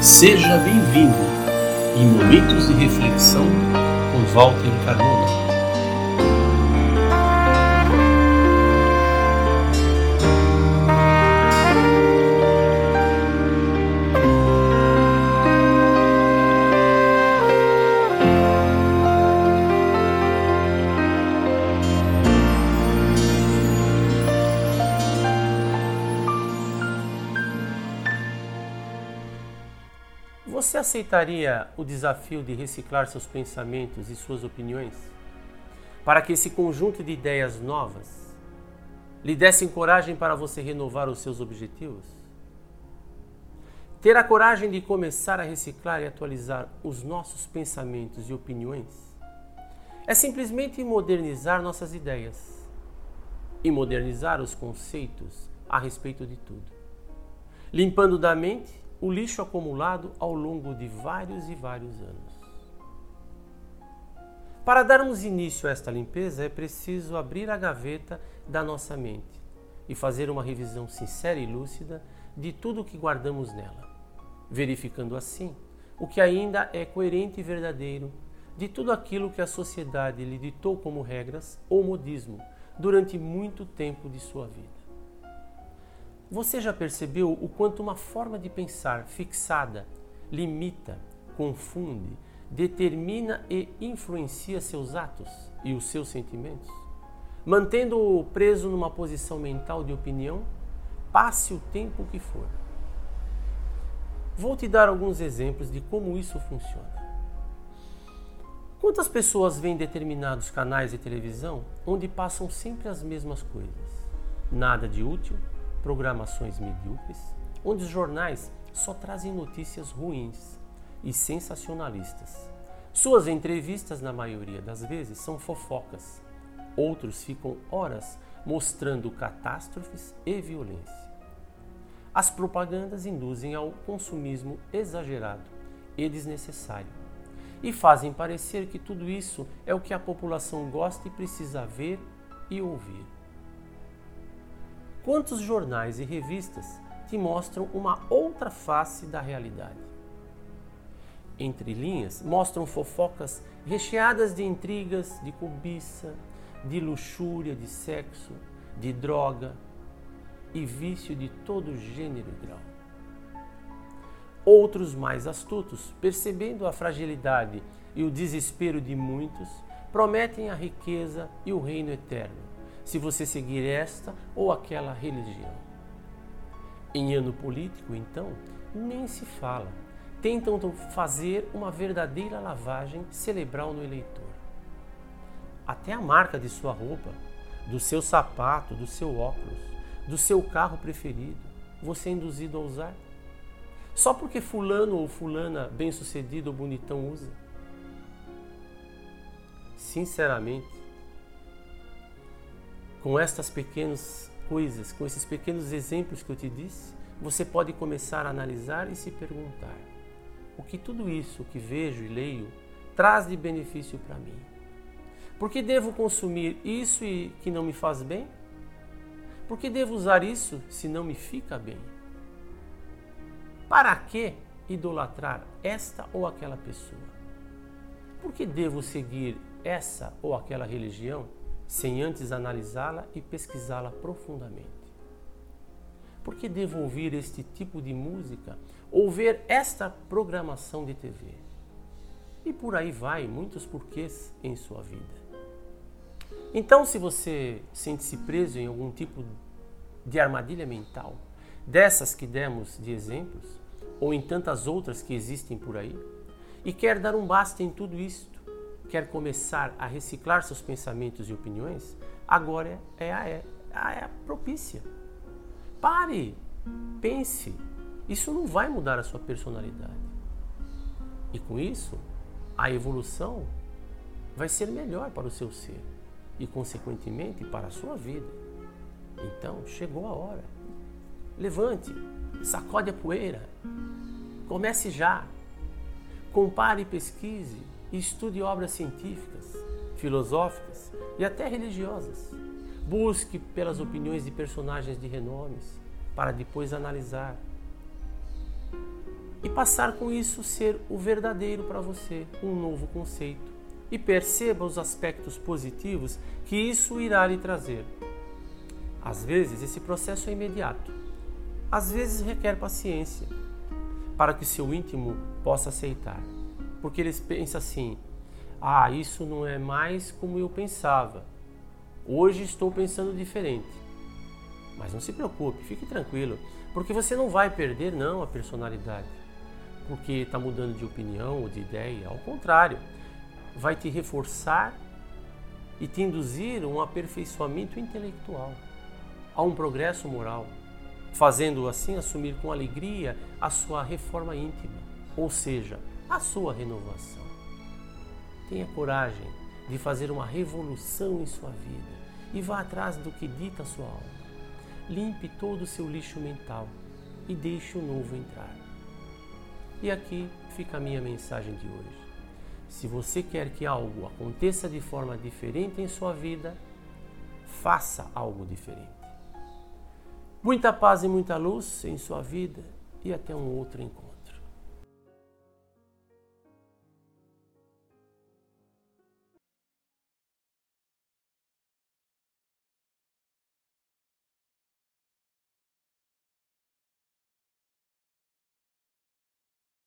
Seja bem-vindo em Momentos de Reflexão com Walter Carmona. Você aceitaria o desafio de reciclar seus pensamentos e suas opiniões? Para que esse conjunto de ideias novas lhe dessem coragem para você renovar os seus objetivos? Ter a coragem de começar a reciclar e atualizar os nossos pensamentos e opiniões é simplesmente modernizar nossas ideias e modernizar os conceitos a respeito de tudo, limpando da mente o lixo acumulado ao longo de vários e vários anos. Para darmos início a esta limpeza, é preciso abrir a gaveta da nossa mente e fazer uma revisão sincera e lúcida de tudo o que guardamos nela, verificando assim o que ainda é coerente e verdadeiro de tudo aquilo que a sociedade lhe ditou como regras ou modismo durante muito tempo de sua vida. Você já percebeu o quanto uma forma de pensar fixada limita, confunde, determina e influencia seus atos e os seus sentimentos? Mantendo-o preso numa posição mental de opinião, passe o tempo que for. Vou te dar alguns exemplos de como isso funciona. Quantas pessoas veem determinados canais de televisão onde passam sempre as mesmas coisas? Nada de útil, programações medíocres, onde os jornais só trazem notícias ruins e sensacionalistas. Suas entrevistas, na maioria das vezes, são fofocas. Outros ficam horas mostrando catástrofes e violência. As propagandas induzem ao consumismo exagerado e desnecessário e fazem parecer que tudo isso é o que a população gosta e precisa ver e ouvir. Quantos jornais e revistas te mostram uma outra face da realidade? Entre linhas, mostram fofocas recheadas de intrigas, de cobiça, de luxúria, de sexo, de droga e vício de todo gênero e grau. Outros mais astutos, percebendo a fragilidade e o desespero de muitos, prometem a riqueza e o reino eterno se você seguir esta ou aquela religião. Em ano político, então, nem se fala. Tentam fazer uma verdadeira lavagem cerebral no eleitor. Até a marca de sua roupa, do seu sapato, do seu óculos, do seu carro preferido, você é induzido a usar. Só porque fulano ou fulana bem-sucedido ou bonitão usa. Sinceramente, com estas pequenas coisas, com esses pequenos exemplos que eu te disse, você pode começar a analisar e se perguntar: o que tudo isso que vejo e leio traz de benefício para mim? Por que devo consumir isso e que não me faz bem? Por que devo usar isso se não me fica bem? Para que idolatrar esta ou aquela pessoa? Por que devo seguir essa ou aquela religião sem antes analisá-la e pesquisá-la profundamente. Por que devo ouvir este tipo de música ou ver esta programação de TV? E por aí vai, muitos porquês em sua vida. Então, se você sente-se preso em algum tipo de armadilha mental, dessas que demos de exemplos, ou em tantas outras que existem por aí, e quer dar um basta em tudo isto, quer começar a reciclar seus pensamentos e opiniões, agora é a, é a, é a propícia. Pare, pense. Isso não vai mudar a sua personalidade. E com isso, a evolução vai ser melhor para o seu ser e, consequentemente, para a sua vida. Então, chegou a hora. Levante, sacode a poeira, comece já. Compare e pesquise, e estude obras científicas, filosóficas e até religiosas. Busque pelas opiniões de personagens de renomes para depois analisar e passar com isso ser o verdadeiro para você, um novo conceito. E perceba os aspectos positivos que isso irá lhe trazer. Às vezes esse processo é imediato, às vezes requer paciência para que seu íntimo possa aceitar, porque eles pensam assim: ah, isso não é mais como eu pensava. Hoje estou pensando diferente. Mas não se preocupe, fique tranquilo, porque você não vai perder não a personalidade, porque está mudando de opinião ou de ideia. Ao contrário, vai te reforçar e te induzir a um aperfeiçoamento intelectual a um progresso moral, fazendo assim assumir com alegria a sua reforma íntima, ou seja, a sua renovação. Tenha coragem de fazer uma revolução em sua vida e vá atrás do que dita a sua alma. Limpe todo o seu lixo mental e deixe o novo entrar. E aqui fica a minha mensagem de hoje. Se você quer que algo aconteça de forma diferente em sua vida, faça algo diferente. Muita paz e muita luz em sua vida e até um outro encontro.